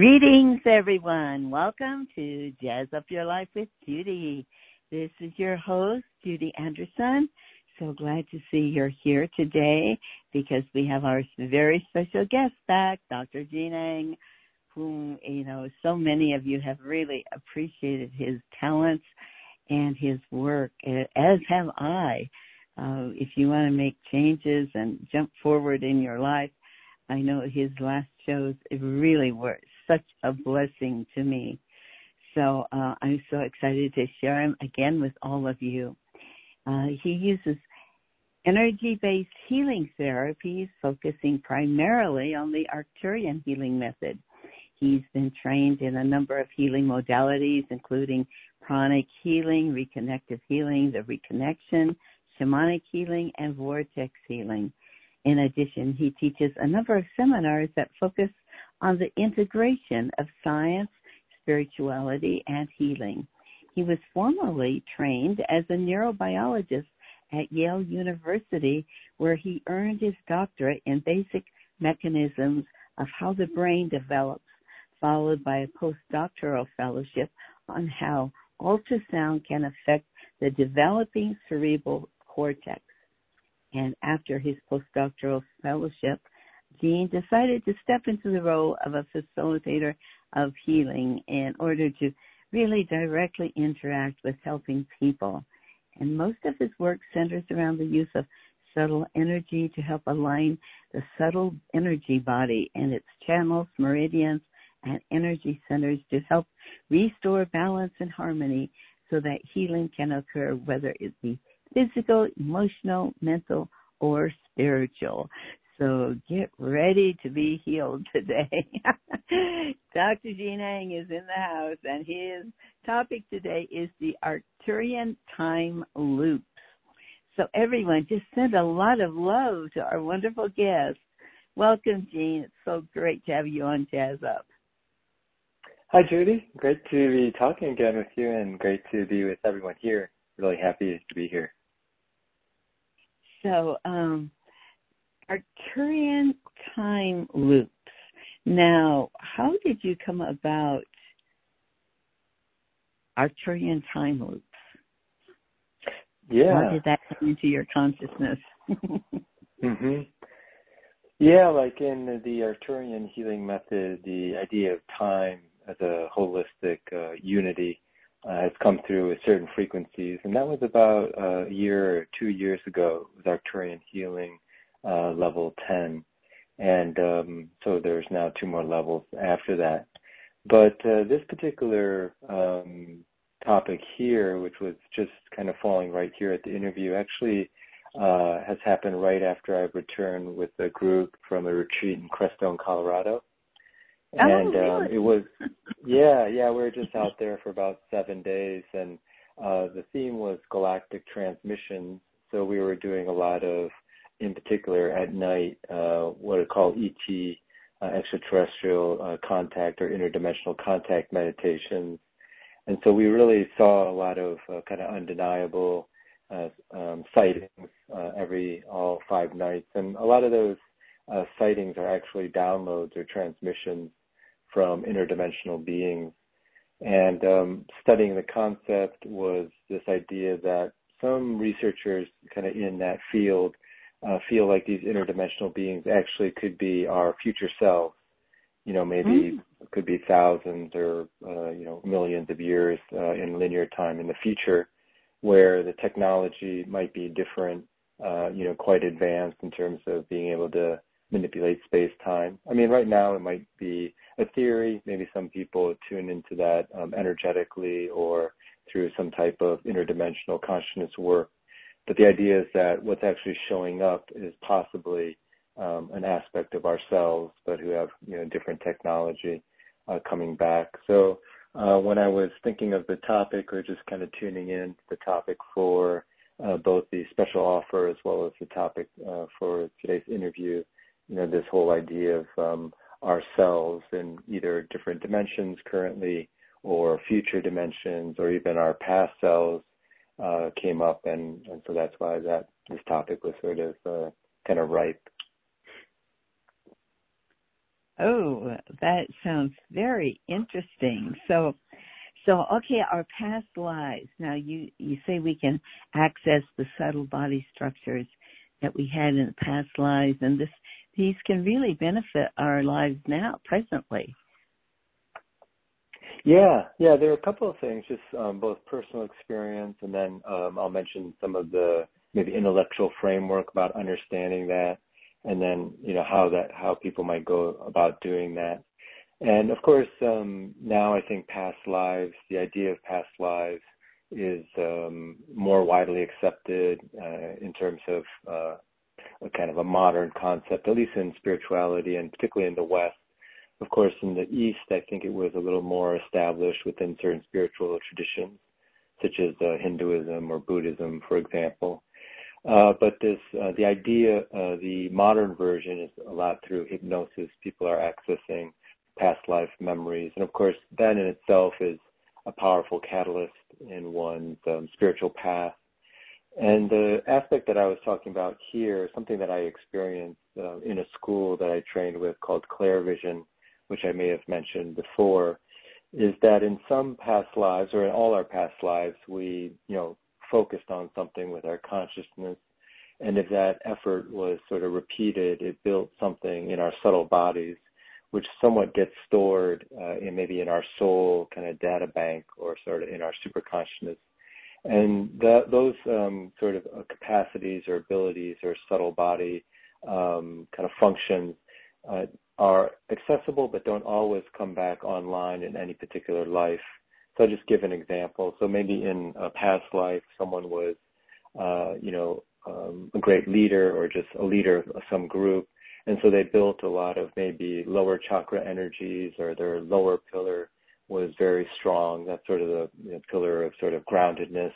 Greetings, everyone. Welcome to Jazz Up Your Life with Judy. This is your host, Judy Anderson. So glad to see you're here today because we have our very special guest back, Dr. Ang, whom, you know, so many of you have really appreciated his talents and his work, as have I. Uh, if you want to make changes and jump forward in your life, I know his last shows really were such a blessing to me. So uh, I'm so excited to share him again with all of you. Uh, he uses energy based healing therapies, focusing primarily on the Arcturian healing method. He's been trained in a number of healing modalities, including pranic healing, reconnective healing, the reconnection, shamanic healing, and vortex healing. In addition, he teaches a number of seminars that focus on the integration of science, spirituality, and healing. He was formerly trained as a neurobiologist at Yale University, where he earned his doctorate in basic mechanisms of how the brain develops, followed by a postdoctoral fellowship on how ultrasound can affect the developing cerebral cortex. And after his postdoctoral fellowship, Gene decided to step into the role of a facilitator of healing in order to really directly interact with helping people. And most of his work centers around the use of subtle energy to help align the subtle energy body and its channels, meridians, and energy centers to help restore balance and harmony so that healing can occur, whether it be physical, emotional, mental, or spiritual. So get ready to be healed today. Dr. Gene Ang is in the house and his topic today is the Arcturian time loops. So everyone just send a lot of love to our wonderful guest. Welcome, Gene. It's so great to have you on Jazz Up. Hi, Judy. Great to be talking again with you and great to be with everyone here. Really happy to be here. So, um, Arcturian time loops. Now, how did you come about Arcturian time loops? Yeah. How did that come into your consciousness? mhm. Yeah, like in the Arcturian healing method, the idea of time as a holistic uh, unity uh, has come through with certain frequencies, and that was about uh, a year or two years ago with Arcturian healing uh, level 10. And um, so there's now two more levels after that. But uh, this particular um, topic here, which was just kind of falling right here at the interview, actually uh, has happened right after I've returned with a group from a retreat in Crestone, Colorado. Oh, And really? um, it was, yeah, yeah, we were just out there for about seven days, and uh, the theme was galactic transmissions. So we were doing a lot of in particular at night, uh, what are called ET, uh, extraterrestrial uh, contact or interdimensional contact meditations. And so we really saw a lot of kind of undeniable um, sightings every all five nights, and a lot of those sightings are actually downloads or transmissions from interdimensional beings. And um, studying the concept was this idea that some researchers kind of in that field uh, feel like these interdimensional beings actually could be our future selves. You know, maybe Mm. could be thousands or uh, you know millions of years uh, in linear time in the future, where the technology might be different. Uh, you know, quite advanced in terms of being able to manipulate space time. I mean, right now it might be a theory. Maybe some people tune into that um, energetically or through some type of interdimensional consciousness work but the idea is that what's actually showing up is possibly um, an aspect of ourselves, but who have you know different technology uh, coming back. So uh, when I was thinking of the topic, or just kind of tuning in to the topic for uh, both the special offer as well as the topic uh, for today's interview, you know, this whole idea of um, ourselves in either different dimensions currently or future dimensions or even our past selves came up, and, so that's why that this topic was sort of uh, kind of ripe. Oh, that sounds very interesting. So, so okay, our past lives. Now, you you say we can access the subtle body structures that we had in the past lives, and this these can really benefit our lives now, presently. Yeah, yeah. There are a couple of things, just um, both personal experience, and then um, I'll mention some of the maybe intellectual framework about understanding that, and then you know how that how people might go about doing that. And of course, um, now I think past lives, the idea of past lives is um, more widely accepted uh, in terms of uh, a kind of a modern concept, at least in spirituality and particularly in the West. Of course, in the East, I think it was a little more established within certain spiritual traditions, such as uh, Hinduism or Buddhism, for example. Uh, but this, uh, the idea, uh, the modern version is a lot through hypnosis. People are accessing past life memories, and of course, that in itself is a powerful catalyst in one's um, spiritual path. And the aspect that I was talking about here, something that I experienced uh, in a school that I trained with called Clairvision, which I may have mentioned before, is that in some past lives or in all our past lives, we, you know, focused on something with our consciousness. And if that effort was sort of repeated, it built something in our subtle bodies, which somewhat gets stored uh, in maybe in our soul kind of data bank or sort of in our superconsciousness. And those um, sort of capacities or abilities or subtle body um, kind of functions uh, are accessible but don't always come back online in any particular life. So I'll just give an example. So maybe in a past life, someone was, uh, you know, um, a great leader or just a leader of some group. And so they built a lot of maybe lower chakra energies or their lower pillar was very strong. That's sort of the you know, pillar of sort of groundedness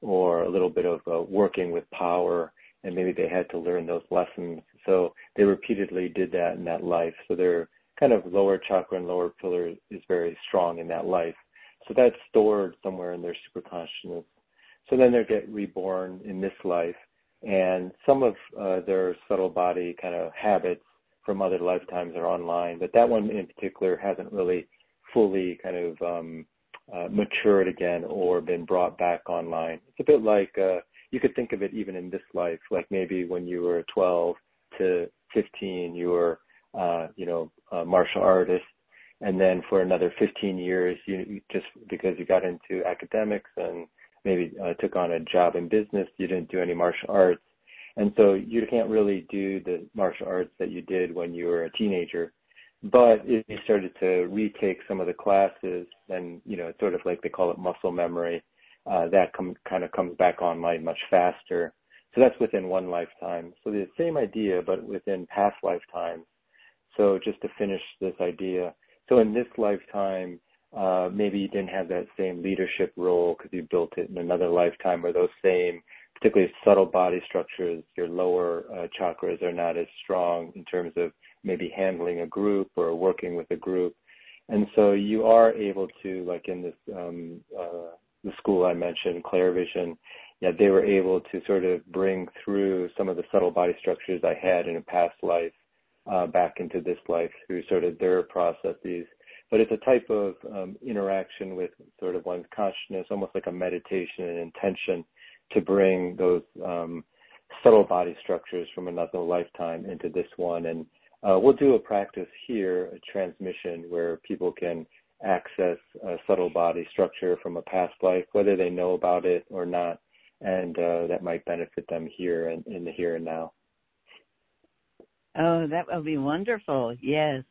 or a little bit of uh, working with power and maybe they had to learn those lessons. So they repeatedly did that in that life. So their kind of lower chakra and lower pillar is very strong in that life. So that's stored somewhere in their superconsciousness. So then they get reborn in this life, and some of uh, their subtle body kind of habits from other lifetimes are online, but that one in particular hasn't really fully kind of um, uh, matured again or been brought back online. It's a bit like uh, you could think of it even in this life, like maybe when you were 12 to 15, you were, uh, you know, a martial artist. And then for another 15 years, you, just because you got into academics and maybe uh, took on a job in business, you didn't do any martial arts. And so you can't really do the martial arts that you did when you were a teenager. But if you started to retake some of the classes, then, you know, it's sort of like they call it muscle memory uh, that com- kind of comes back online much faster. So that's within one lifetime. So the same idea, but within past lifetimes. So just to finish this idea, so in this lifetime, uh, maybe you didn't have that same leadership role because you built it in another lifetime, or those same, particularly subtle body structures, your lower uh, chakras are not as strong in terms of maybe handling a group or working with a group. And so you are able to, like in this um, uh, the school I mentioned, Clairvision, yeah, they were able to sort of bring through some of the subtle body structures I had in a past life uh, back into this life through sort of their processes. But it's a type of um, interaction with sort of one's consciousness, almost like a meditation and intention to bring those um, subtle body structures from another lifetime into this one. And uh, we'll do a practice here, a transmission where people can access a subtle body structure from a past life, whether they know about it or not, and uh, that might benefit them here and in the here and now. Oh, that would be wonderful. Yes,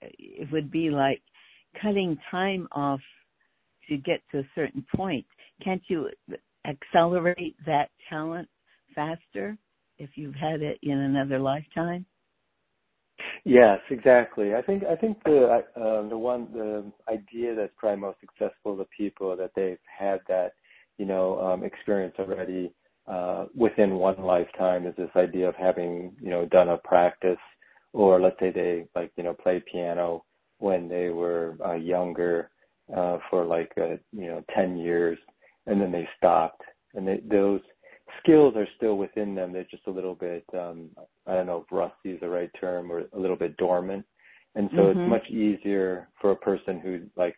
it would be like cutting time off to get to a certain point. Can't you accelerate that talent faster if you've had it in another lifetime? Yes, exactly. I think I think the uh, the one the idea that's probably most successful to people that they've had that you know um, experience already uh, within one lifetime is this idea of having you know done a practice or let's say they like you know play piano when they were uh, younger uh, for like uh, you know ten years and then they stopped and they, those skills are still within them. They're just a little bit, um, I don't know if rusty is the right term, or a little bit dormant. And so mm-hmm. it's much easier for a person who's like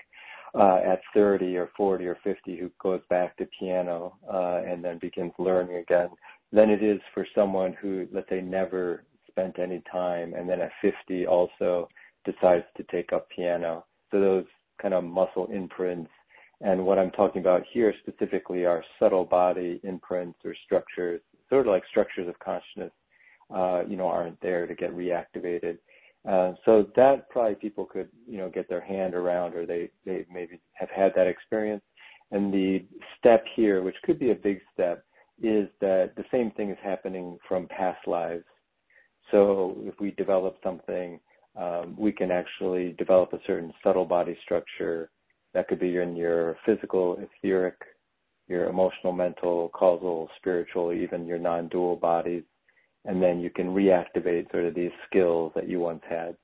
uh, at 30 or 40 or 50 who goes back to piano uh, and then begins learning again than it is for someone who, let's say, never spent any time and then at 50 also decides to take up piano. So those kind of muscle imprints and what I'm talking about here specifically are subtle body imprints or structures, sort of like structures of consciousness, uh, you know, aren't there to get reactivated. Uh, so that probably people could, you know, get their hand around or they, they maybe have had that experience. And the step here, which could be a big step, is that the same thing is happening from past lives. So if we develop something, um, we can actually develop a certain subtle body structure that could be in your physical, etheric, your emotional, mental, causal, spiritual, even your non-dual bodies. And then you can reactivate sort of these skills that you once had.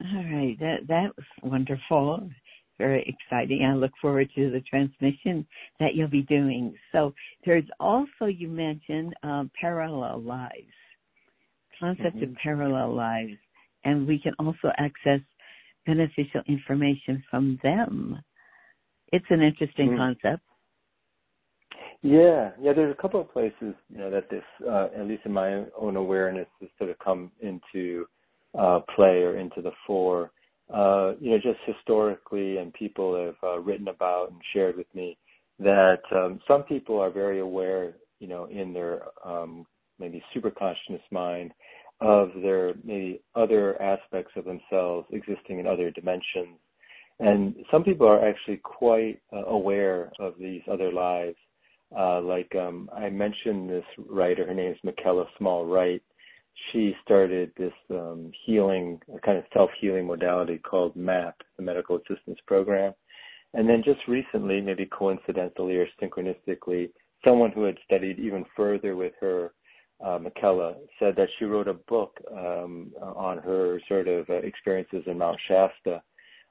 All right, that that was wonderful, very exciting. I look forward to the transmission that you'll be doing. So there's also you mentioned um, parallel lives, concept mm-hmm. of parallel lives, and we can also access beneficial information from them. It's an interesting mm. concept. Yeah, yeah. There's a couple of places, you know, that this, uh, at least in my own awareness, has sort of come into uh, play or into the fore. Uh, you know, just historically, and people have uh, written about and shared with me that um, some people are very aware, you know, in their um, maybe super consciousness mind of their maybe other aspects of themselves existing in other dimensions. And some people are actually quite uh, aware of these other lives. Uh, like um, I mentioned this writer, her name is Michaela Small Wright. She started this um, healing, a kind of self-healing modality called MAP, the Medical Assistance Program. And then just recently, maybe coincidentally or synchronistically, someone who had studied even further with her uh, Michaela said that she wrote a book um, on her sort of uh, experiences in Mount Shasta,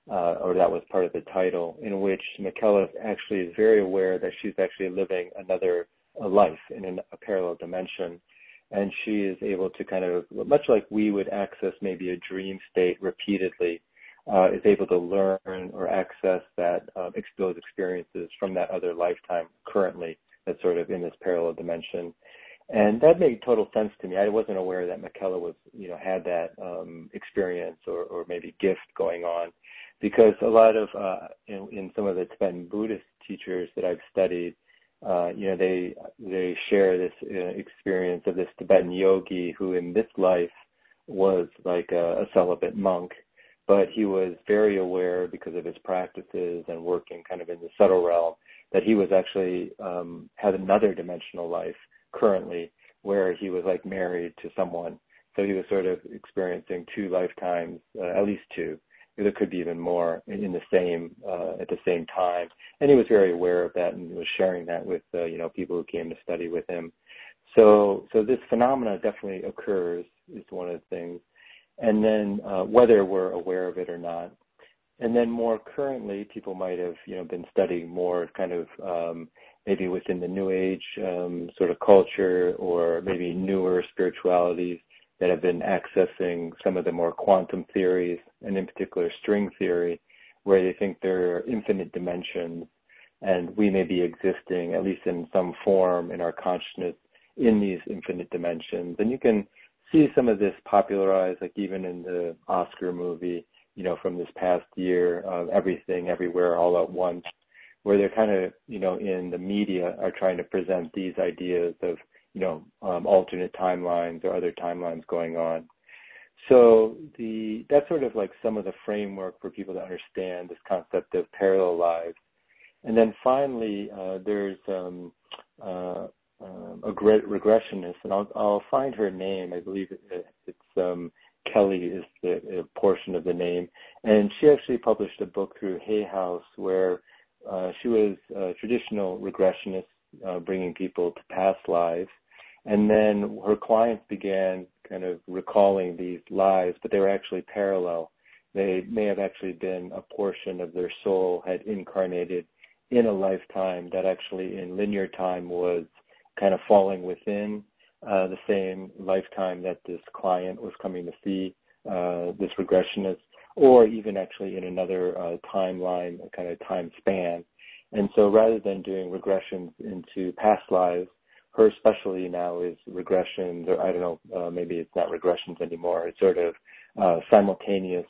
uh, or that was part of the title, in which Michaela actually is very aware that she's actually living another life in an, a parallel dimension. And she is able to kind of, much like we would access maybe a dream state repeatedly, uh, is able to learn or access that uh, those experiences from that other lifetime currently that's sort of in this parallel dimension. And that made total sense to me. I wasn't aware that Michaela was, you know, had that um, experience or, or maybe gift going on, because a lot of uh, in, in some of the Tibetan Buddhist teachers that I've studied, uh, you know, they they share this uh, experience of this Tibetan yogi who, in this life, was like a, a celibate monk, but he was very aware because of his practices and working kind of in the subtle realm that he was actually um, had another dimensional life currently where he was like married to someone. So he was sort of experiencing two lifetimes, uh, at least two. There could be even more in the same uh, at the same time, and he was very aware of that and was sharing that with uh, you know people who came to study with him. So so this phenomena definitely occurs is one of the things, and then uh, whether we're aware of it or not, and then more currently, people might have you know been studying more kind of um, maybe within the New Age um, sort of culture or maybe newer spiritualities that have been accessing some of the more quantum theories, and in particular string theory, where they think there are infinite dimensions and we may be existing, at least in some form in our consciousness, in these infinite dimensions. And you can see some of this popularized, like even in the Oscar movie, you know, from this past year, uh, Everything, Everywhere, All at Once, where they're kind of, you know, in the media are trying to present these ideas of, you know, um, alternate timelines or other timelines going on. So the that's sort of like some of the framework for people to understand this concept of parallel lives. And then finally, uh, there's um, uh, um, a great regressionist, and I'll, I'll find her name. I believe it, it's um, Kelley is the portion of the name, and she actually published a book through Hay House where uh, she was a traditional regressionist, uh, bringing people to past lives. And then her clients began kind of recalling these lives, but they were actually parallel. They may have actually been a portion of their soul had incarnated in a lifetime that actually in linear time was kind of falling within uh, the same lifetime that this client was coming to see uh, this regressionist, or even actually in another uh, timeline, kind of time span. And so rather than doing regressions into past lives, her specialty now is regressions, or I don't know, uh, maybe it's not regressions anymore. It's sort of uh, simultaneous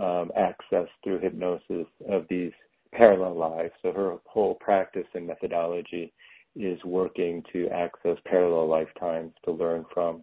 um, access through hypnosis of these parallel lives. So her whole practice and methodology is working to access parallel lifetimes to learn from.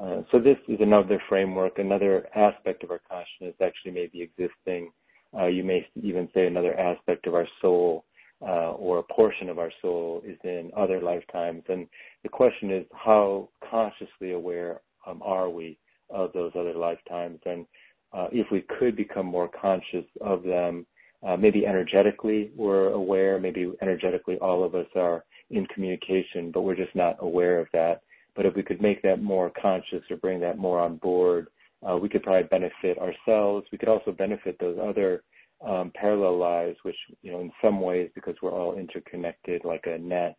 Uh, so this is another framework, another aspect of our consciousness actually may be existing. Uh, you may even say another aspect of our soul uh, or a portion of our soul is in other lifetimes. And the question is, how consciously aware um, are we of those other lifetimes? And uh, if we could become more conscious of them, uh, maybe energetically we're aware, maybe energetically all of us are in communication, but we're just not aware of that. But if we could make that more conscious or bring that more on board, uh, we could probably benefit ourselves. We could also benefit those other um, parallel lives, which, you know, in some ways, because we're all interconnected like a net,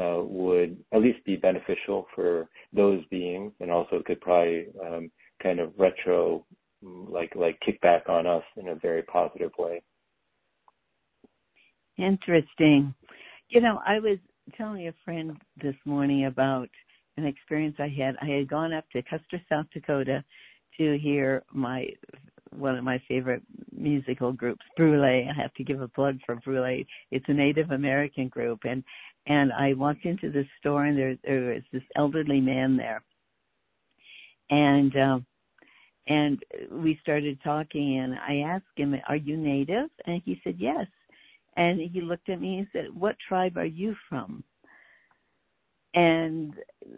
uh, would at least be beneficial for those beings and also could probably um, kind of retro, like, like kick back on us in a very positive way. Interesting. You know, I was telling a friend this morning about an experience I had. I had gone up to Custer, South Dakota to hear my one of my favorite musical groups, Brule. I have to give a plug for Brule. It's a Native American group and and I walked into the store and there there was this elderly man there. And um and we started talking and I asked him, "Are you native?" And he said, "Yes." And he looked at me and said, What tribe are you from? And,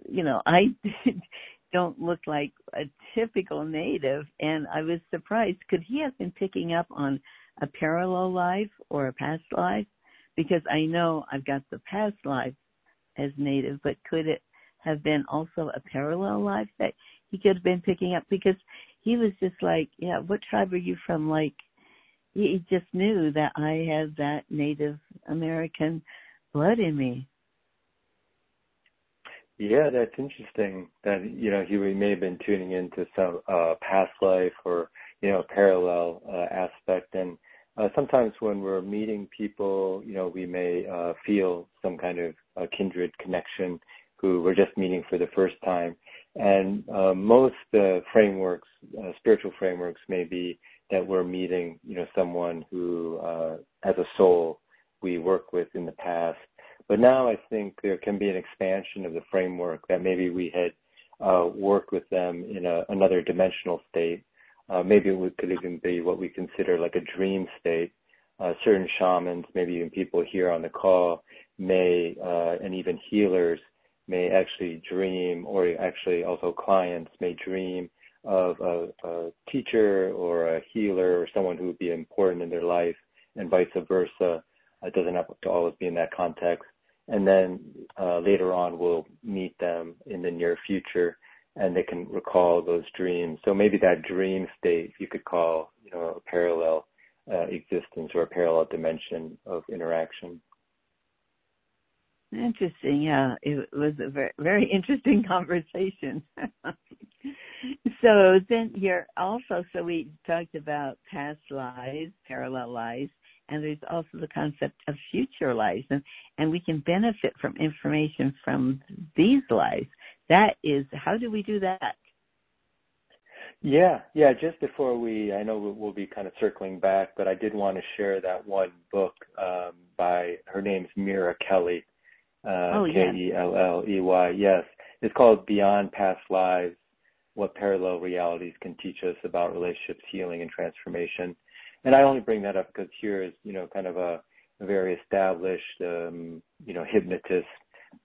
you know, I don't look like a typical native. And I was surprised. Could he have been picking up on a parallel life or a past life? Because I know I've got the past life as native, but could it have been also a parallel life that he could have been picking up? Because he was just like, Yeah, what tribe are you from? Like, he just knew that I had that Native American blood in me. Yeah, that's interesting. That you know he may have been tuning into some uh, past life or you know parallel uh, aspect, and uh, sometimes when we're meeting people, you know we may uh, feel some kind of kindred connection who we're just meeting for the first time, and uh, most uh, frameworks, uh, spiritual frameworks, may be that we're meeting, you know, someone who, uh, as a soul, we work with in the past. But now I think there can be an expansion of the framework that maybe we had uh, worked with them in another dimensional state. Uh, maybe it could even be what we consider like a dream state. Uh, certain shamans, maybe even people here on the call, may and even healers may actually dream, or actually also clients may dream of a teacher or a healer or someone who would be important in their life and vice versa. It doesn't have to always be in that context. And then uh, later on, we'll meet them in the near future, and they can recall those dreams. So maybe that dream state you could call, you know, a parallel uh, existence or a parallel dimension of interaction. Interesting. Yeah, it was a very, very interesting conversation. so then you're also, so we talked about past lives, parallel lives, and there's also the concept of future lives, and, and we can benefit from information from these lives. That is, how do we do that? Yeah, yeah. Just before we, I know we'll be kind of circling back, but I did want to share that one book um, by her name's Mira Kelley uh, oh, K E L L E Y. Yes, it's called Beyond Past Lives: What Parallel Realities Can Teach Us About Relationships, Healing, and Transformation. And I only bring that up because here is, you know, kind of a, very established, um, you know, hypnotist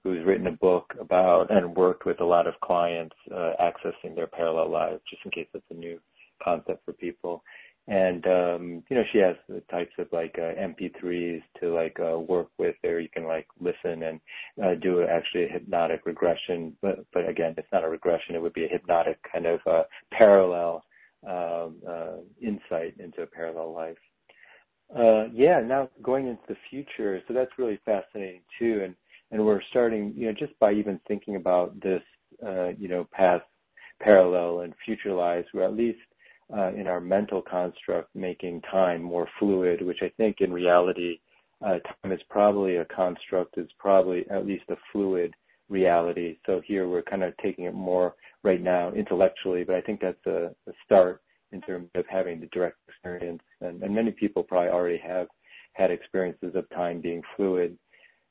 who's written a book about and worked with a lot of clients uh, accessing their parallel lives, just in case that's a new concept for people. And um you know she has the types of like uh, mp3s to like uh, work with there you can like listen and uh, do actually a hypnotic regression. But but again it's not a regression. It would be a hypnotic kind of uh, parallel insight into a parallel life uh yeah now going into the future so that's really fascinating too and and we're starting you know just by even thinking about this uh, you know, past, parallel, and future lives. We're at least uh, in our mental construct making time more fluid, which I think in reality, uh, time is probably a construct, is probably at least a fluid reality. So here we're kind of taking it more right now intellectually, but I think that's a, a start in terms of having the direct experience. And, and many people probably already have had experiences of time being fluid.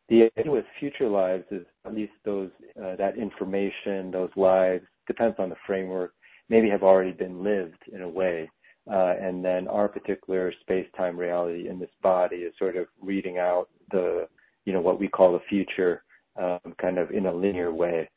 The idea with future lives is at least those uh, that information, those lives depends on the framework, maybe have already been lived in a way. Uh, and then our particular space-time reality in this body is sort of reading out the, you know, what we call the future, um, kind of in a linear way.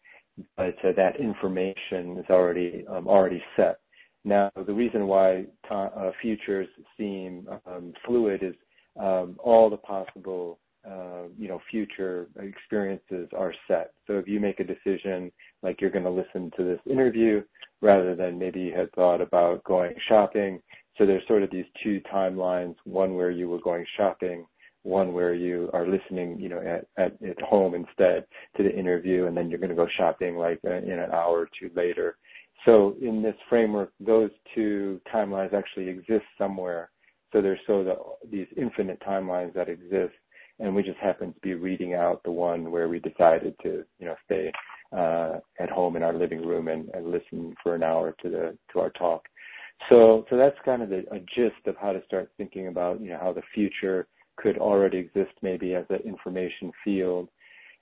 But uh, that information is already um, already set. Now, the reason why uh, futures seem um, fluid is um, all the possible, uh, you know, future experiences are set. So if you make a decision like you're going to listen to this interview rather than maybe you had thought about going shopping, so there's sort of these two timelines: one where you were going shopping, one where you are listening, you know, at, at, at home instead to the interview, and then you're going to go shopping like uh, in an hour or two later. So in this framework, those two timelines actually exist somewhere. So there's so the, these infinite timelines that exist, and we just happen to be reading out the one where we decided to, you know, stay uh, at home in our living room and, and listen for an hour to the to our talk. So so that's kind of the, a gist of how to start thinking about, you know, how the future could already exist maybe as an information field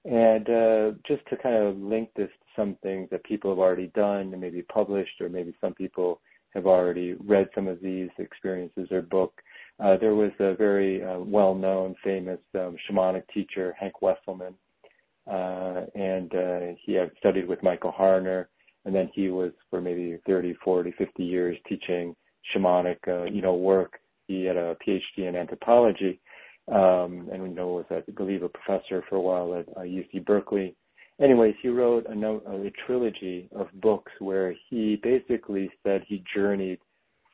and uh, just to kind of link this to some things that people have already done and maybe published, or maybe some people have already read some of these experiences or book. Uh, there was a very uh, well-known, famous um, shamanic teacher, Hank Wesselman, uh, and uh, he had studied with Michael Harner, and then he was for maybe 30, 40, 50 years teaching shamanic, uh, you know, work. He had a PhD in anthropology, um, and we know was, I believe, a professor for a while at uh, UC Berkeley. Anyways, he wrote a, note, a trilogy of books where he basically said he journeyed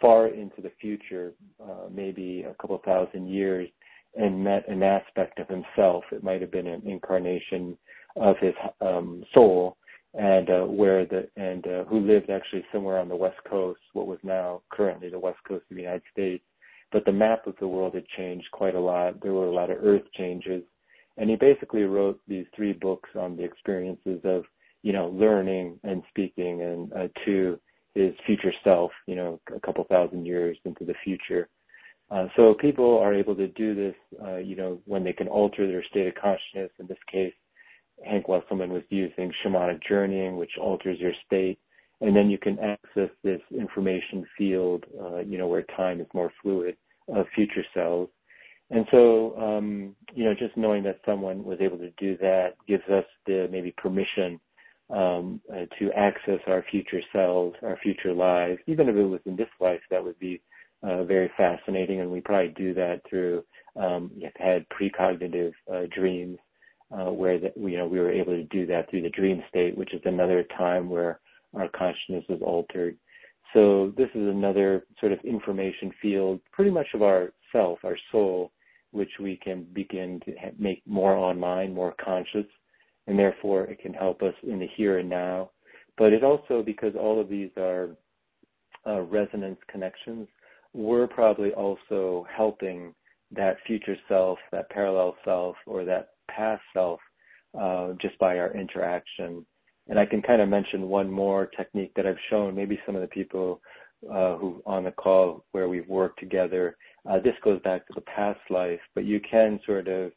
far into the future, uh, maybe a couple thousand years, and met an aspect of himself. It might have been an incarnation of his um, soul, and uh, where the and uh, who lived actually somewhere on the west coast, what was now currently the west coast of the United States but the map of the world had changed quite a lot. There were a lot of earth changes. And he basically wrote these three books on the experiences of, you know, learning and speaking and uh, to his future self, you know, a couple thousand years into the future. Uh, so people are able to do this, uh, you know, when they can alter their state of consciousness. In this case, Hank Wesselman was using shamanic journeying, which alters your state. And then you can access this information field, uh, you know, where time is more fluid of future selves. And so, um, you know, just knowing that someone was able to do that gives us the maybe permission um, uh, to access our future selves, our future lives. Even if it was in this life, that would be uh, very fascinating. And we probably do that through um, if had precognitive uh, dreams, uh, where that you know we were able to do that through the dream state, which is another time where our consciousness is altered. So this is another sort of information field, pretty much of our self, our soul, which we can begin to make more online, more conscious, and therefore it can help us in the here and now. But it also, because all of these are uh, resonance connections, we're probably also helping that future self, that parallel self, or that past self uh, just by our interaction and I can kind of mention one more technique that I've shown, maybe some of the people uh, who on the call where we've worked together. Uh, this goes back to the past life, but you can sort of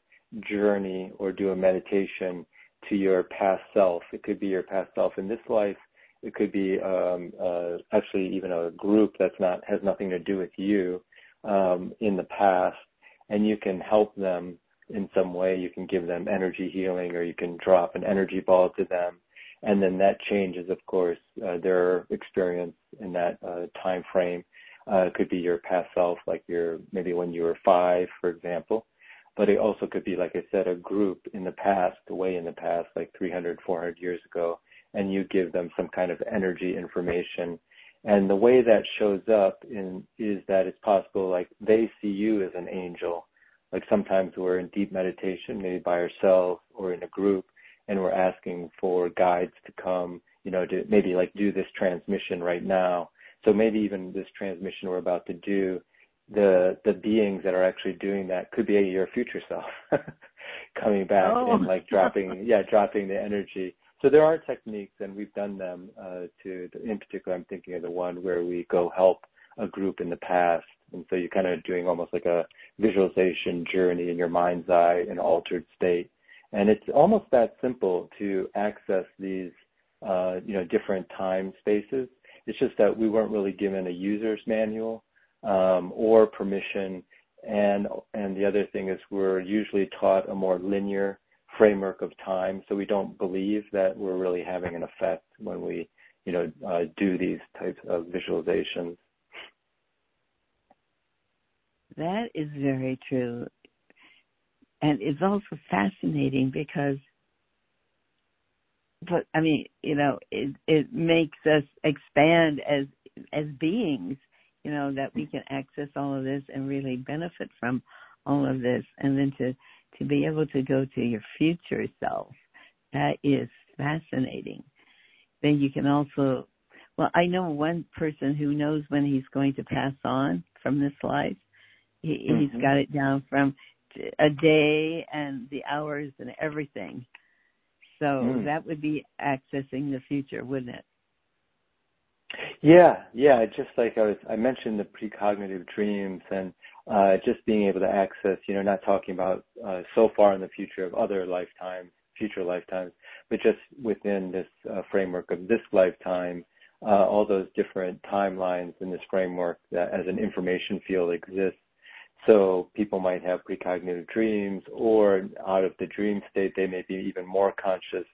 journey or do a meditation to your past self. It could be your past self in this life. It could be um, uh, actually even a group that's not has nothing to do with you um, in the past, and you can help them in some way. You can give them energy healing, or you can drop an energy ball to them and then that changes, of course, uh, their experience in that uh, time frame. Uh, could be your past self, like your maybe when you were five, for example, but it also could be, like I said, a group in the past, way in the past, like 300, 400 years ago, and you give them some kind of energy information. And the way that shows up in, is that it's possible, like they see you as an angel. Like sometimes we're in deep meditation, maybe by ourselves or in a group, and we're asking for guides to come you know, to maybe like do this transmission right now. So maybe even this transmission we're about to do, the the beings that are actually doing that could be your future self coming back oh. and like dropping yeah dropping the energy so there are techniques and we've done them uh, to in particular i'm thinking of the one where we go help a group in the past and so you're kind of doing almost like a visualization journey in your mind's eye in altered state and it's almost that simple to access these uh, you know different time spaces it's just that we weren't really given a user's manual um, or permission. And and the other thing is we're usually taught a more linear framework of time, so we don't believe that we're really having an effect when we you know uh, do these types of visualizations. That is very true. And it's also fascinating because but I mean, you know, it it makes us expand as as beings you know, that we can access all of this and really benefit from all of this and then to to be able to go to your future self. That is fascinating. Then you can also well, I know one person who knows when he's going to pass on from this life. He, mm-hmm. He's got it down from a day and the hours and everything. So mm. that would be accessing the future, wouldn't it? Yeah, yeah. Just like I was, I mentioned the precognitive dreams and uh, just being able to access, you know, not talking about uh, so far in the future of other lifetimes, future lifetimes, but just within this uh, framework of this lifetime, uh, all those different timelines in this framework that as an information field exists. So people might have precognitive dreams, or out of the dream state, they may be even more conscious.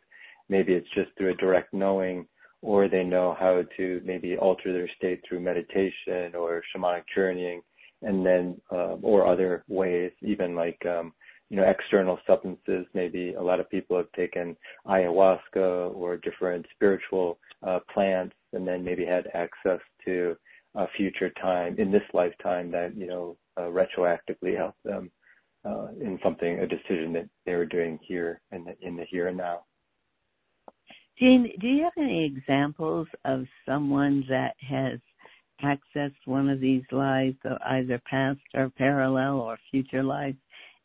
Maybe it's just through a direct knowing or they know how to maybe alter their state through meditation or shamanic journeying, and then uh, or other ways, even like um, you know external substances. Maybe a lot of people have taken ayahuasca or different spiritual uh, plants, and then maybe had access to a future time in this lifetime that you know retroactively help them uh, in something a decision that they were doing here in the in the here and now. Gene, do you have any examples of someone that has accessed one of these lives, either past or parallel or future lives,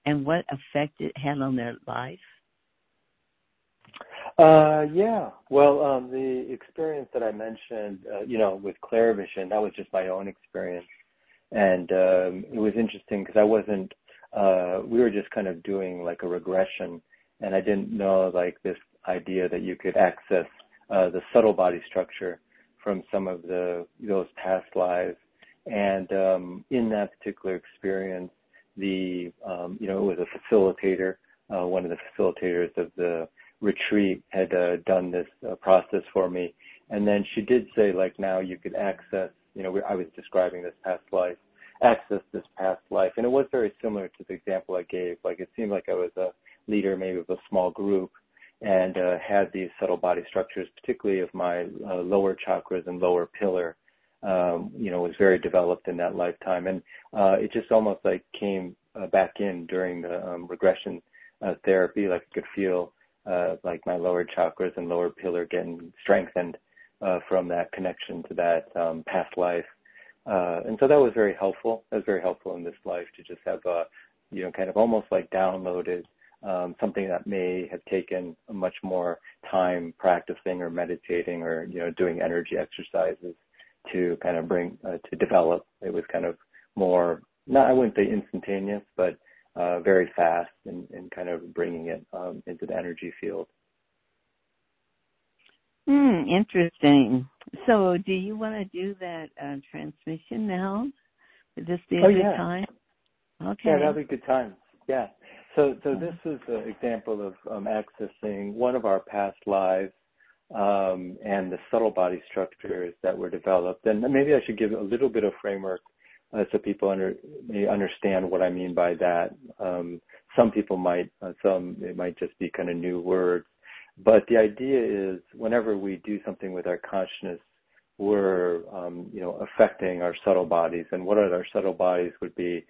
and what effect it had on their life? Uh, yeah. Well, um, the experience that I mentioned, uh, you know, with Clairvision, that was just my own experience, and um, it was interesting because I wasn't. Uh, we were just kind of doing like a regression, and I didn't know like this idea that you could access uh, the subtle body structure from some of the those past lives. And um, in that particular experience, the um, you know it was a facilitator, uh, one of the facilitators of the retreat had uh, done this uh, process for me, and then she did say like now you could access you know I was describing this past life, access this past life, and it was very similar to the example I gave. Like it seemed like I was a leader maybe of a small group and uh, had these subtle body structures, particularly of my uh, lower chakras and lower pillar, um, you know, was very developed in that lifetime. And uh, it just almost like came uh, back in during the um, regression uh, therapy. Like I could feel uh, like my lower chakras and lower pillar getting strengthened from that connection to that um, past life. Uh, and so that was very helpful. That was very helpful in this life to just have, uh, you know, kind of almost like downloaded um, something that may have taken much more time practicing or meditating or you know doing energy exercises to kind of bring uh, to develop. It was kind of more not I wouldn't say instantaneous, but uh, very fast in, in kind of bringing it um, into the energy field. Hmm, interesting. So, do you want to do that uh, transmission now? Would this be a oh, good yeah. time? Okay. Yeah, that'd be a good time. Yeah. So, so this is an example of um, accessing one of our past lives um, and the subtle body structures that were developed. And maybe I should give a little bit of framework uh, so people under, may understand what I mean by that. Um, some people might, uh, some it might just be kind of new words. But the idea is whenever we do something with our consciousness, we're, um, you know, affecting our subtle bodies. And what are our subtle bodies would be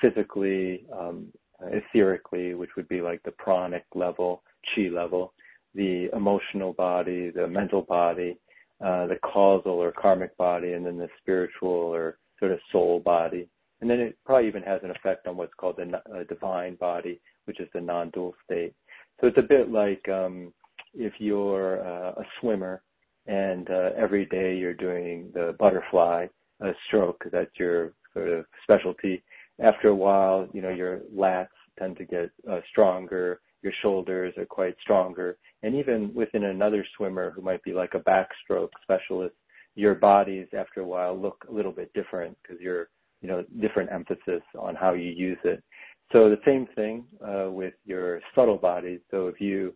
physically, um, etherically, which would be like the pranic level, chi level, the emotional body, the mental body, uh, the causal or karmic body, and then the spiritual or sort of soul body. And then it probably even has an effect on what's called the uh, divine body, which is the non-dual state. So it's a bit like um, if you're uh, a swimmer and uh, every day you're doing the butterfly uh, stroke, that's your sort of specialty. After a while, you know, your lats tend to get uh, stronger, your shoulders are quite stronger, and even within another swimmer who might be like a backstroke specialist, your bodies after a while look a little bit different because you're, you know, different emphasis on how you use it. So the same thing uh, with your subtle bodies. So if you,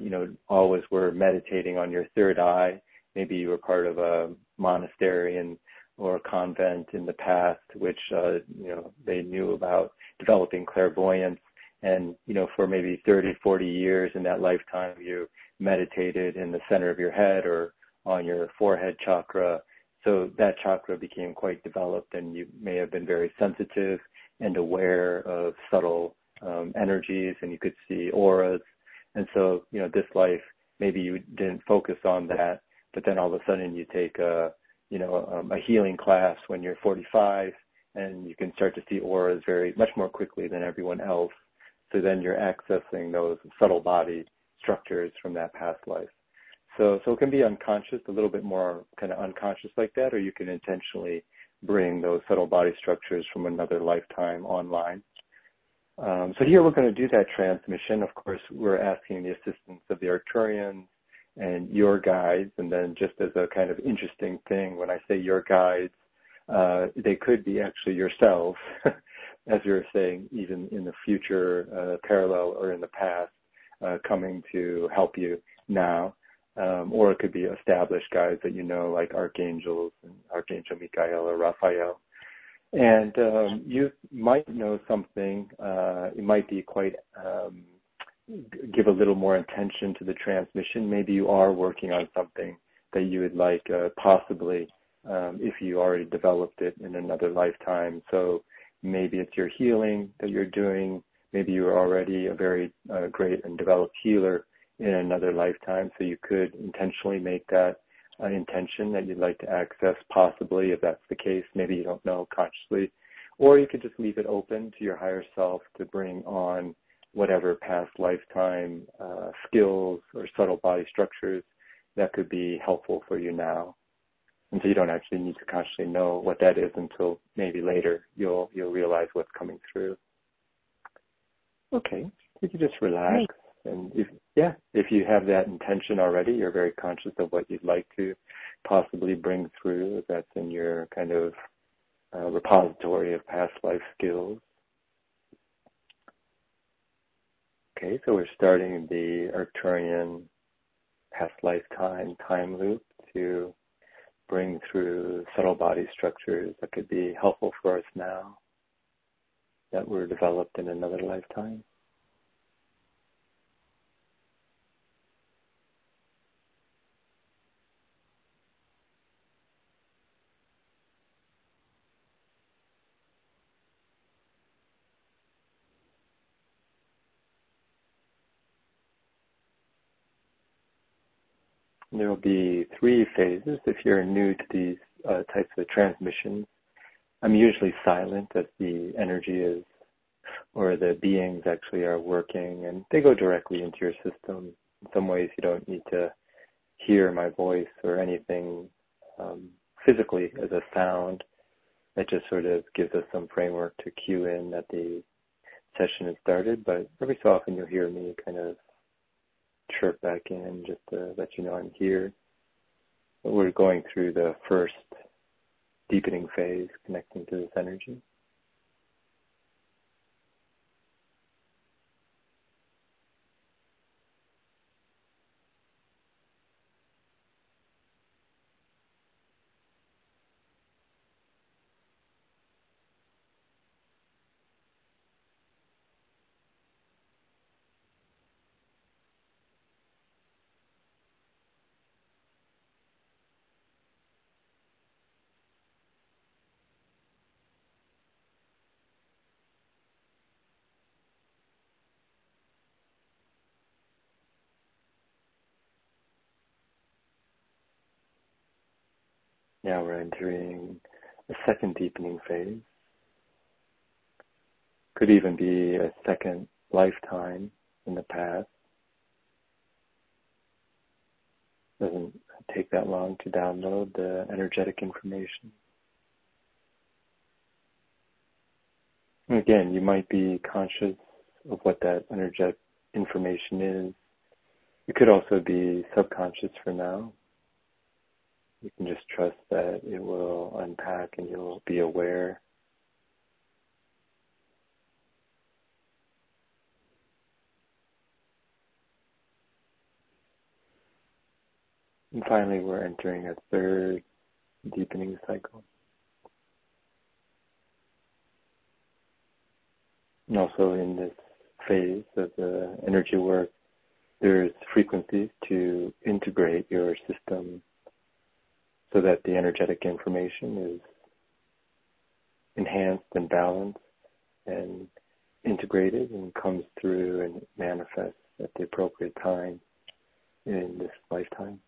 you know, always were meditating on your third eye, maybe you were part of a monastery and or a convent in the past, which uh, you know they knew about developing clairvoyance, and you know for maybe 30, 40 years in that lifetime, you meditated in the center of your head or on your forehead chakra. So that chakra became quite developed, and you may have been very sensitive and aware of subtle um, energies, and you could see auras. And so, you know, this life, maybe you didn't focus on that, but then all of a sudden you take a, you know, um, a healing class when you're 45, and you can start to see auras very much more quickly than everyone else. So then you're accessing those subtle body structures from that past life. So, so it can be unconscious, a little bit more kind of unconscious like that, or you can intentionally bring those subtle body structures from another lifetime online. Um, so here we're going to do that transmission. Of course, we're asking the assistance of the Arcturians and your guides. And then just as a kind of interesting thing, when I say your guides, uh, they could be actually yourselves, as you were saying, even in the future, uh, parallel or in the past, uh, coming to help you now um, or it could be established guys that you know, like archangels and Archangel Michael or Raphael. And um, you might know something. Uh, it might be quite um, give a little more attention to the transmission. Maybe you are working on something that you would like, uh, possibly, um, if you already developed it in another lifetime. So maybe it's your healing that you're doing. Maybe you're already a very uh, great and developed healer in another lifetime. So you could intentionally make that intention that you'd like to access, possibly, if that's the case. Maybe you don't know consciously. Or you could just leave it open to your higher self to bring on whatever past lifetime uh, skills or subtle body structures that could be helpful for you now. And so you don't actually need to consciously know what that is until maybe later you'll you'll realize what's coming through. Okay, you can just relax. And if, yeah, if you have that intention already, you're very conscious of what you'd like to possibly bring through. That's in your kind of uh, repository of past life skills. Okay, so we're starting the Arcturian past lifetime time loop to bring through subtle body structures that could be helpful for us now that were developed in another lifetime. There will be three phases. If you're new to these uh, types of transmissions, I'm usually silent as the energy is, or the beings actually are working, and they go directly into your system. In some ways, you don't need to hear my voice or anything um, physically as a sound. That just sort of gives us some framework to cue in that the session has started. But every so often, you'll hear me kind of chirp back in just to let you know I'm here. We're going through the first deepening phase, connecting to this energy. Now we're entering a second deepening phase. Could even be a second lifetime in the past. Doesn't take that long to download the energetic information. Again, you might be conscious of what that energetic information is. It could also be subconscious for now. You can just trust that it will unpack and you'll be aware. And finally, we're entering a third deepening cycle. And also in this phase of the energy work, there's frequencies to integrate your system so that the energetic information is enhanced and balanced and integrated and comes through and manifests at the appropriate time in this lifetime.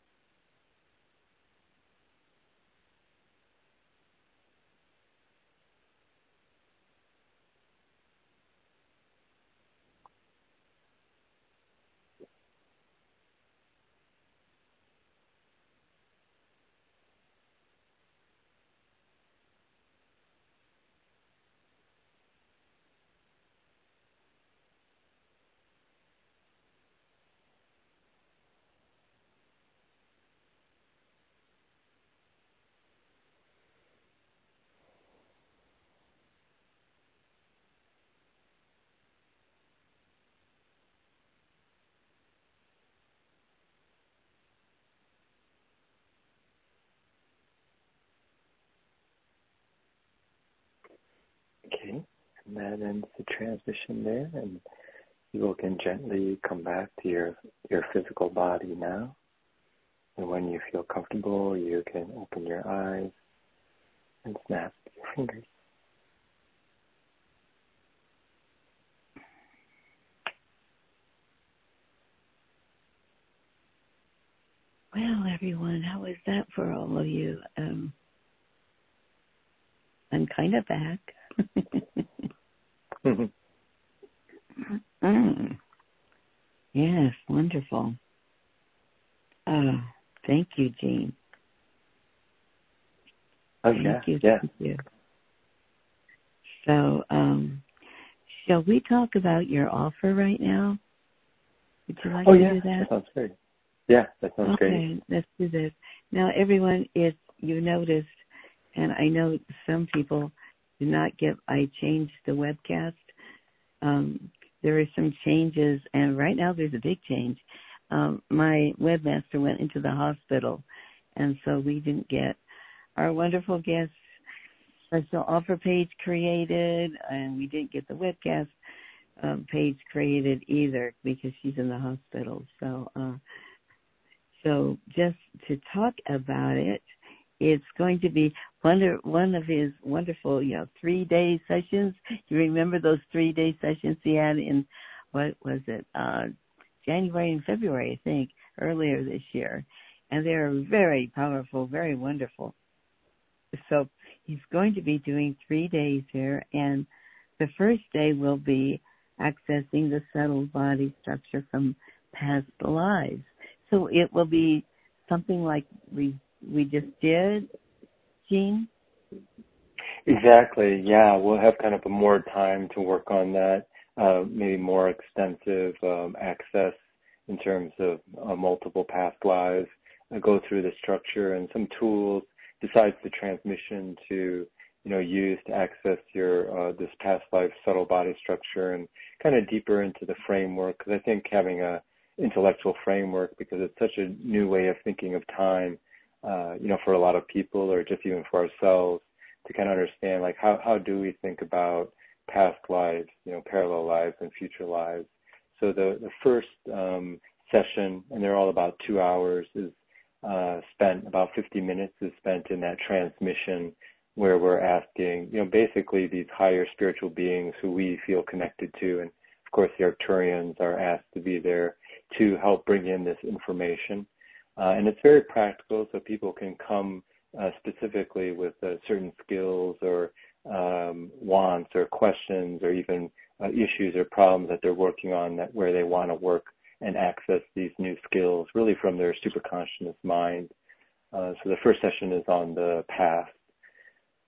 Okay, and that ends the transmission there, and you can gently come back to your your physical body now. And when you feel comfortable, you can open your eyes and snap your fingers. Well, everyone, how was that for all of you? Um, I'm kind of back. mm. Yes, wonderful. Oh, thank you, Gene. Oh, thank yeah, you, yeah. thank you. So, um, shall we talk about your offer right now? Would you like Oh, to yeah, do that? that sounds great. Yeah, that sounds okay, great. let's do this. Now, everyone, if you noticed, and I know some people did not get, I changed the webcast. Um, there are some changes, and right now there's a big change. Um, my webmaster went into the hospital, and so we didn't get our wonderful guest special offer page created, and we didn't get the webcast um, page created either because she's in the hospital. So, uh, so just to talk about it, it's going to be one of, one of his wonderful, you know, three day sessions. You remember those three day sessions he had in what was it, uh, January and February, I think, earlier this year. And they're very powerful, very wonderful. So he's going to be doing three days here and the first day will be accessing the subtle body structure from past lives. So it will be something like we we just did, Gene. Exactly. Yeah, we'll have kind of a more time to work on that. Uh, maybe more extensive um, access in terms of uh, multiple past lives. Uh, go through the structure and some tools besides the transmission to you know use to access your uh, this past life subtle body structure and kind of deeper into the framework because I think having a intellectual framework because it's such a new way of thinking of time uh, you know for a lot of people or just even for ourselves to kind of understand like how how do we think about past lives you know parallel lives and future lives so the the first um, session and they're all about two hours is uh, spent about 50 minutes is spent in that transmission where we're asking, you know, basically these higher spiritual beings who we feel connected to, and of course the Arcturians are asked to be there to help bring in this information. Uh, and it's very practical, so people can come uh, specifically with uh, certain skills or um, wants or questions or even uh, issues or problems that they're working on that where they want to work and access these new skills really from their superconscious mind. Uh, so the first session is on the past.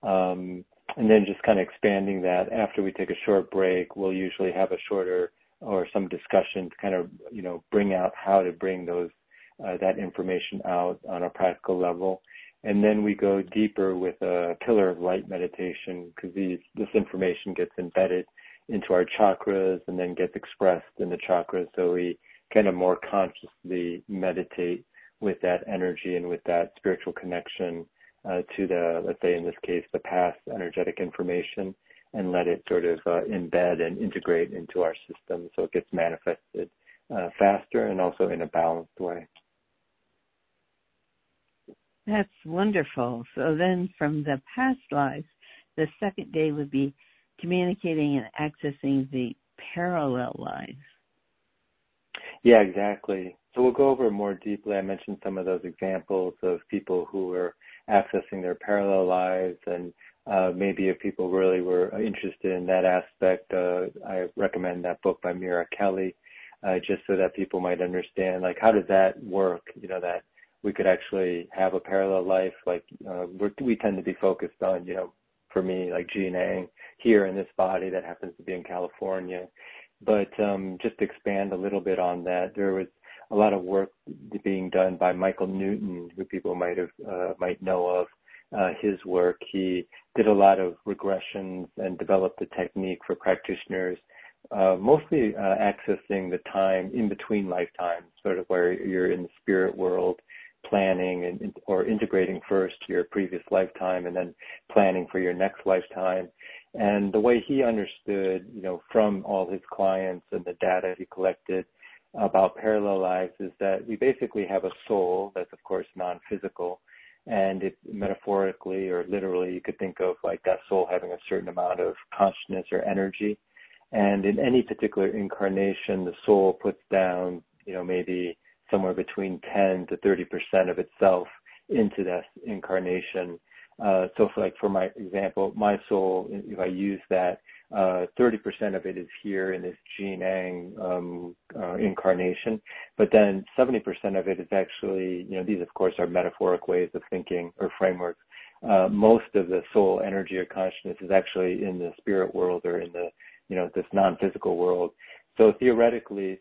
Um, and then just kind of expanding that after we take a short break, we'll usually have a shorter or some discussion to kind of, you know, bring out how to bring those, that information out on a practical level. And then we go deeper with a pillar of light meditation because this information gets embedded into our chakras and then gets expressed in the chakras. So we kind of more consciously meditate with that energy and with that spiritual connection uh, to the, let's say in this case, the past energetic information and let it sort of uh, embed and integrate into our system so it gets manifested uh, faster and also in a balanced way. That's wonderful. So then from the past lives, the second day would be communicating and accessing the parallel lives. Yeah, exactly. So we'll go over more deeply. I mentioned some of those examples of people who were accessing their parallel lives and uh, maybe if people really were interested in that aspect, uh, I recommend that book by Mira Kelley, uh, just so that people might understand, like, how does that work? You know, that we could actually have a parallel life. Like, uh, we tend to be focused on, you know, for me, like Gene here in this body that happens to be in California. But um, just to expand a little bit on that, there was a lot of work being done by Michael Newton, who people might have uh, might know of, uh, his work. He did a lot of regressions and developed a technique for practitioners, uh, mostly uh, accessing the time in between lifetimes, sort of where you're in the spirit world planning and or integrating first your previous lifetime and then planning for your next lifetime. And the way he understood, you know, from all his clients and the data he collected about parallel lives is that we basically have a soul that's of course non-physical and it metaphorically or literally you could think of like that soul having a certain amount of consciousness or energy and in any particular incarnation the soul puts down you know maybe somewhere between 10 to 30 percent of itself into this incarnation uh, so for like for my example my soul if i use that uh, 30% of it is here in this Gene Ang um, uh, incarnation, but then 70% of it is actually, you know, these of course are metaphoric ways of thinking or frameworks. Uh, most of the soul energy or consciousness is actually in the spirit world or in the, you know, this non-physical world. So theoretically,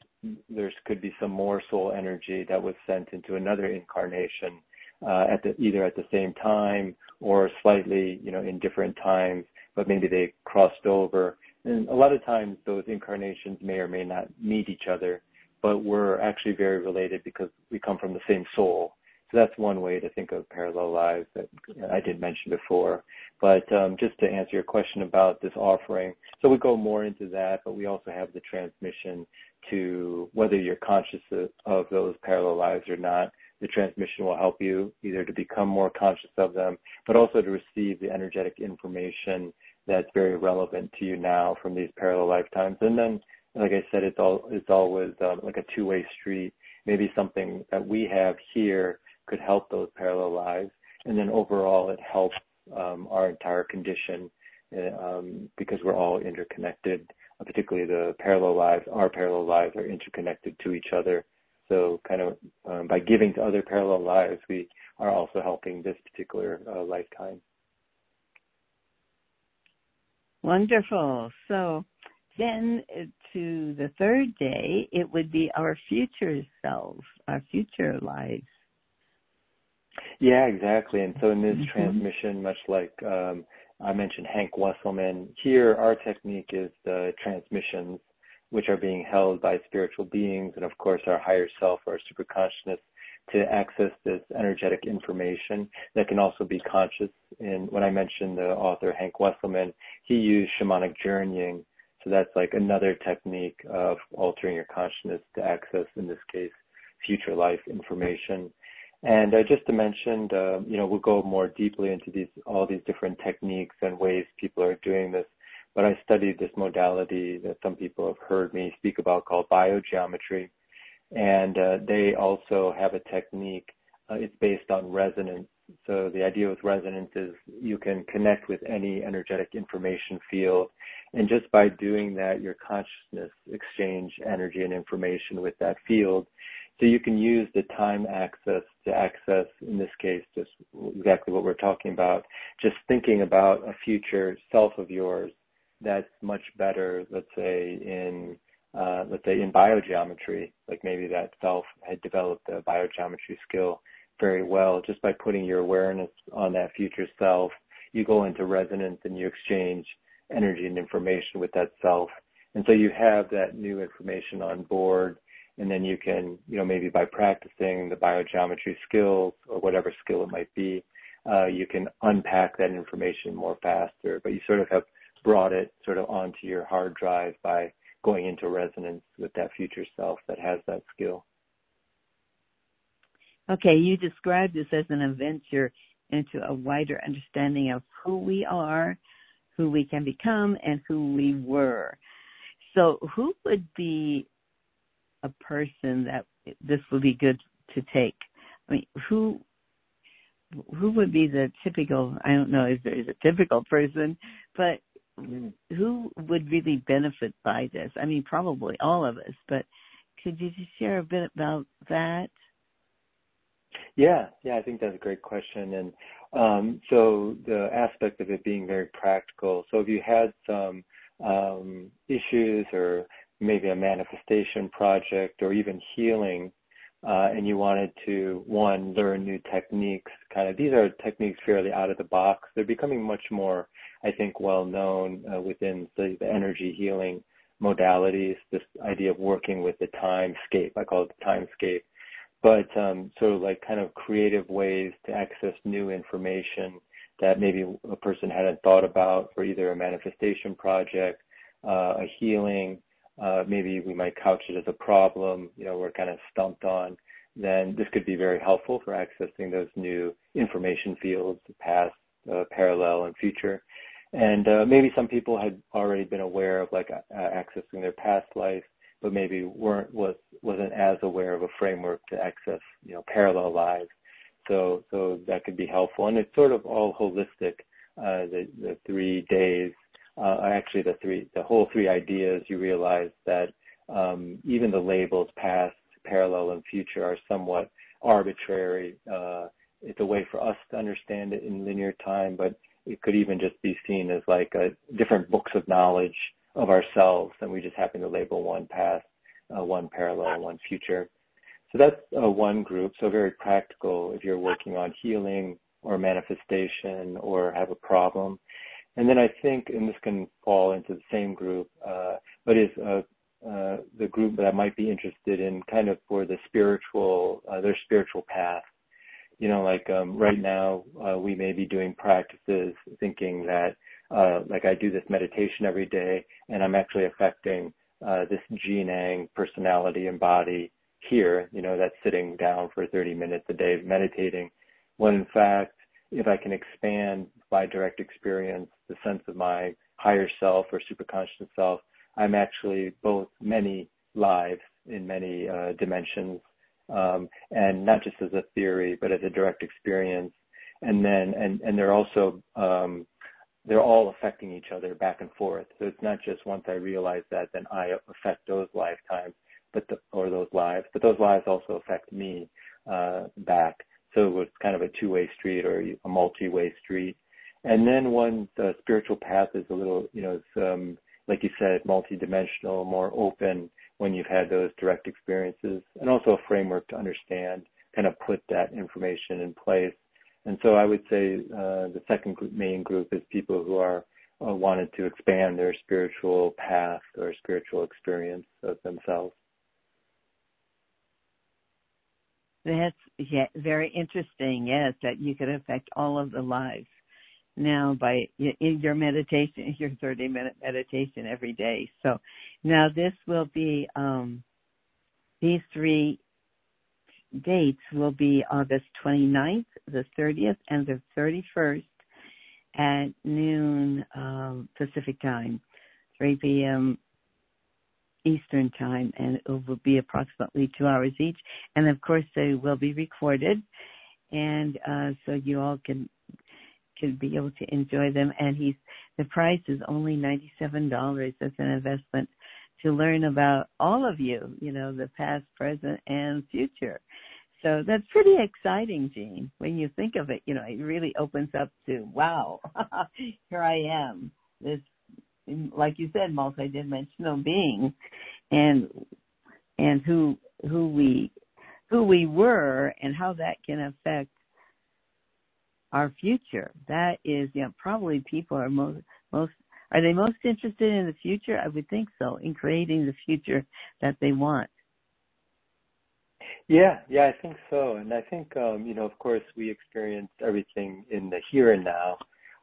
there could be some more soul energy that was sent into another incarnation uh, at the, either at the same time or slightly, you know, in different times but maybe they crossed over. And a lot of times those incarnations may or may not meet each other, but we're actually very related because we come from the same soul. So that's one way to think of parallel lives that I didn't mention before. But um, just to answer your question about this offering, so we go more into that, but we also have the transmission to whether you're conscious of those parallel lives or not. The transmission will help you either to become more conscious of them, but also to receive the energetic information that's very relevant to you now from these parallel lifetimes. And then, like I said, it's all it's always um, like a two-way street. Maybe something that we have here could help those parallel lives, and then overall it helps um, our entire condition um, because we're all interconnected. Particularly the parallel lives, our parallel lives are interconnected to each other. So, kind of um, by giving to other parallel lives, we are also helping this particular uh, lifetime. Wonderful. So then uh, to the third day, it would be our future selves, our future lives. Yeah, exactly. And so in this mm-hmm. transmission, much like um, I mentioned Hank Wesselman, here our technique is the transmissions, which are being held by spiritual beings and, of course, our higher self, our superconsciousness, to access this energetic information that can also be conscious. And when I mentioned the author Hank Wesselman, he used shamanic journeying. So that's like another technique of altering your consciousness to access, in this case, future life information. And uh, just to mention, uh, you know, we'll go more deeply into these all these different techniques and ways people are doing this. But I studied this modality that some people have heard me speak about called biogeometry and uh, they also have a technique. It's based on resonance. So the idea with resonance is you can connect with any energetic information field. And just by doing that, your consciousness exchange energy and information with that field. So you can use the time access to access, in this case, just exactly what we're talking about, just thinking about a future self of yours that's much better, let's say in, uh, let's say in biogeometry, like maybe that self had developed a biogeometry skill very well just by putting your awareness on that future self. You go into resonance and you exchange energy and information with that self. And so you have that new information on board and then you can, you know, maybe by practicing the biogeometry skills or whatever skill it might be, uh, you can unpack that information more faster, but you sort of have brought it sort of onto your hard drive by going into resonance with that future self that has that skill. Okay, you described this as an adventure into a wider understanding of who we are, who we can become, and who we were. So, who would be a person that this would be good to take? I mean, who who would be the typical? I don't know if there is a typical person, but who would really benefit by this? I mean, probably all of us, but could you just share a bit about that? Yeah, yeah, I think that's a great question. And um, so the aspect of it being very practical. So if you had some um, issues or maybe a manifestation project or even healing, uh, and you wanted to one learn new techniques, kind of these are techniques fairly out of the box. They're becoming much more, I think, well known uh, within the, the energy healing modalities. This idea of working with the timescape, I call it the timescape but um, sort of like kind of creative ways to access new information that maybe a person hadn't thought about for either a manifestation project, uh, a healing, maybe we might couch it as a problem, you know, we're kind of stumped on, then this could be very helpful for accessing those new information fields, past, uh, parallel, and future. And uh, maybe some people had already been aware of like uh, accessing their past life, but maybe weren't was wasn't as aware of a framework to access you know parallel lives. So so that could be helpful, and it's sort of all holistic. Uh, the three days, uh, actually the three the whole three ideas. You realize that um, even the labels past, parallel, and future are somewhat arbitrary. Uh, it's a way for us to understand it in linear time, but it could even just be seen as like a different books of knowledge of ourselves, and we just happen to label one past, uh, one parallel, one future. So that's uh, one group. So very practical if you're working on healing or manifestation or have a problem. And then I think, and this can fall into the same group, uh, but is uh, uh, the group that I might be interested in kind of for the spiritual, uh, their spiritual path. You know, like um, right now, uh, we may be doing practices thinking that uh, like I do this meditation every day, and I'm actually affecting uh, this Gene personality and body here, you know, that's sitting down for 30 minutes a day meditating. When in fact, if I can expand by direct experience the sense of my higher self or superconscious self, I'm actually both many lives in many uh, dimensions, um, and not just as a theory, but as a direct experience. And then, and and they're also um, they're all affecting each other back and forth. So it's not just once I realize that, then I affect those lifetimes, but the, or those lives, but those lives also affect me uh, back. So it's kind of a two-way street or a multi-way street. And then one the spiritual path is a little, you know, um, like you said, multi-dimensional, more open when you've had those direct experiences, and also a framework to understand, kind of put that information in place and so I would say uh, the second group, main group is people who are uh, wanted to expand their spiritual path or spiritual experience of themselves. That's yeah, very interesting. Yes, that you could affect all of the lives now by in your meditation, your 30 minute meditation every day. So now this will be um, these three dates will be August 29th, the 30th, and the 31st at noon um, Pacific time, 3 p.m. Eastern time, and it will be approximately two hours each. And of course, they will be recorded. and uh, so you all can can be able to enjoy them. And he's the price is only ninety seven dollars as an investment to learn about all of you, you know, the past, present, and future. So that's pretty exciting, Gene. When you think of it, you know, it really opens up to wow, here I am, this, like you said, multidimensional being, and and who who we who we were and how that can affect our future. That is, you know, probably people are most most are they most interested in the future? I would think so, in creating the future that they want. Yeah, yeah, I think so. And I think, um, you know, of course, we experience everything in the here and now.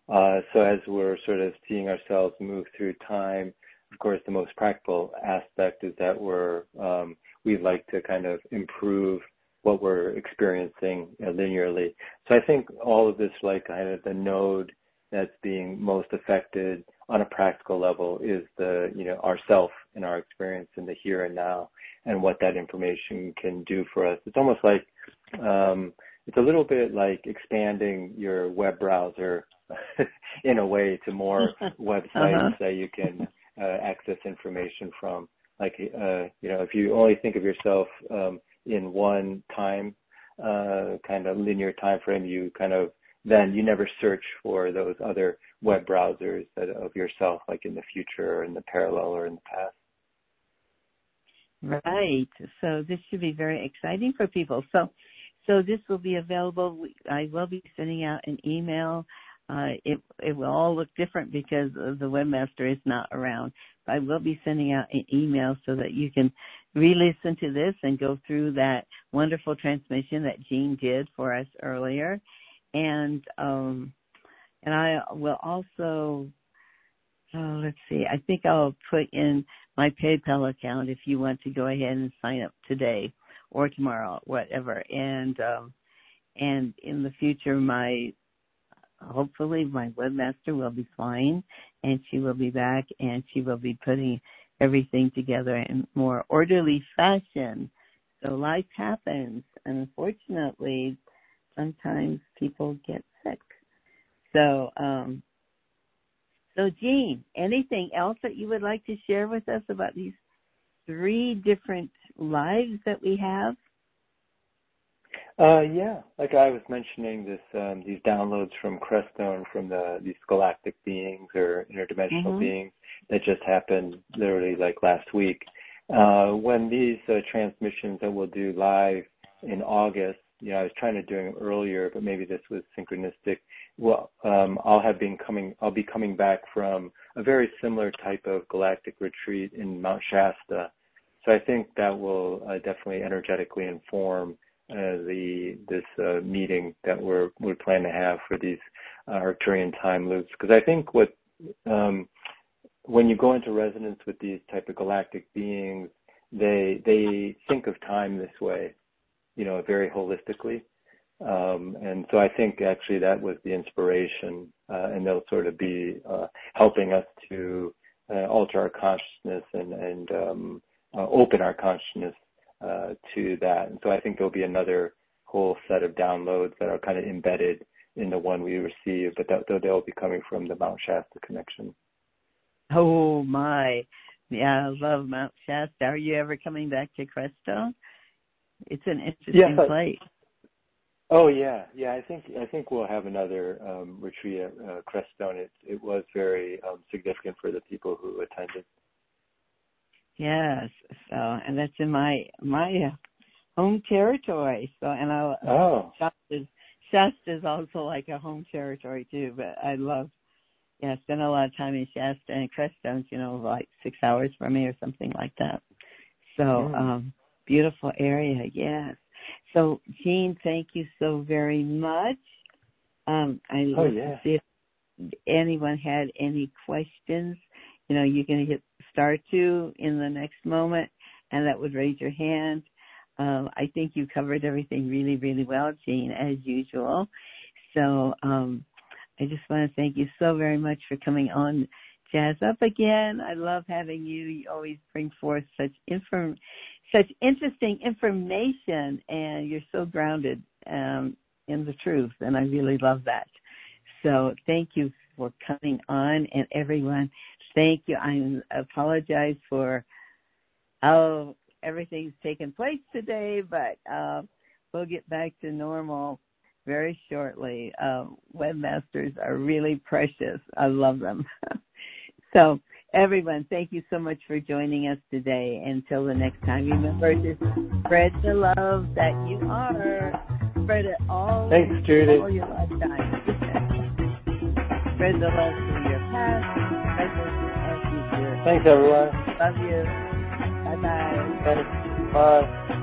Uh, so as we're sort of seeing ourselves move through time, of course, the most practical aspect is that we're, um, we'd like to kind of improve what we're experiencing linearly. So I think all of this, like kind of the node that's being most affected on a practical level is the, you know, ourself and our experience in the here and now and what that information can do for us. It's almost like, um, it's a little bit like expanding your web browser in a way to more websites uh-huh. that you can uh, access information from. Like, uh, you know, if you only think of yourself um, in one time, uh, kind of linear time frame, you kind of then you never search for those other web browsers that, of yourself, like in the future or in the parallel or in the past. Right. So this should be very exciting for people. So, so this will be available. I will be sending out an email. Uh, it it will all look different because the webmaster is not around. I will be sending out an email so that you can re-listen to this and go through that wonderful transmission that Gene did for us earlier, and um, and I will also oh, let's see. I think I'll put in my PayPal account if you want to go ahead and sign up today or tomorrow, whatever. And um, and in the future, my hopefully my webmaster will be flying, and she will be back, and she will be putting everything together in more orderly fashion. So life happens, and unfortunately, sometimes people get sick. So um, so, Gene, anything else that you would like to share with us about these three different lives that we have? Uh, yeah, like I was mentioning, this um, these downloads from Crestone from the these galactic beings or interdimensional mm-hmm. beings that just happened literally like last week. Uh, when these uh, transmissions that we'll do live in August, you know, I was trying to do them earlier, but maybe this was synchronistic well, um, I'll have been coming. I'll be coming back from a very similar type of galactic retreat in Mount Shasta. So I think that will uh, definitely energetically inform uh, the this uh, meeting that we're we plan to have for these Arcturian time loops. Because I think what um, when you go into resonance with these type of galactic beings, they they think of time this way, you know, very holistically. Um, and so I think actually that was the inspiration, uh, and they'll sort of be uh, helping us to uh, alter our consciousness and, and um, open our consciousness uh, to that. And so I think there'll be another whole set of downloads that are kind of embedded in the one we receive, but that, they'll be coming from the Mount Shasta connection. Oh my, yeah, I love Mount Shasta. Are you ever coming back to Crestone? It's an interesting place. Oh yeah, yeah. I think I think we'll have another um, retreat at uh, Crestone. It it was very um, significant for the people who attended. Yes, so and that's in my my uh, home territory. So and I oh Shasta's Shasta is also like a home territory too. But I love yeah, I spent a lot of time in Shasta and Crestone's, you know, like six hours from me or something like that. So mm. um beautiful area, yes. So, Gene, thank you so very much. Um, I oh, yeah. see if anyone had any questions. You know, you can hit star two in the next moment, and that would raise your hand. Um, I think you covered everything really, really well, Gene, as usual. So um, I just want to thank you so very much for coming on Jazz Up again. I love having you. You always bring forth such inform such interesting information and you're so grounded um in the truth, and I really love that. So thank you for coming on, and everyone, thank you. I apologize for how everything's taken place today, but uh, we'll get back to normal very shortly. Uh, webmasters are really precious. I love them. so, everyone, thank you so much for joining us today. Until the next time, remember to spread the love that you are. Spread it all. Thanks, Judy. All your lifetime. spread the love Thanks, everyone. Love you. Bye bye. Thanks. Bye.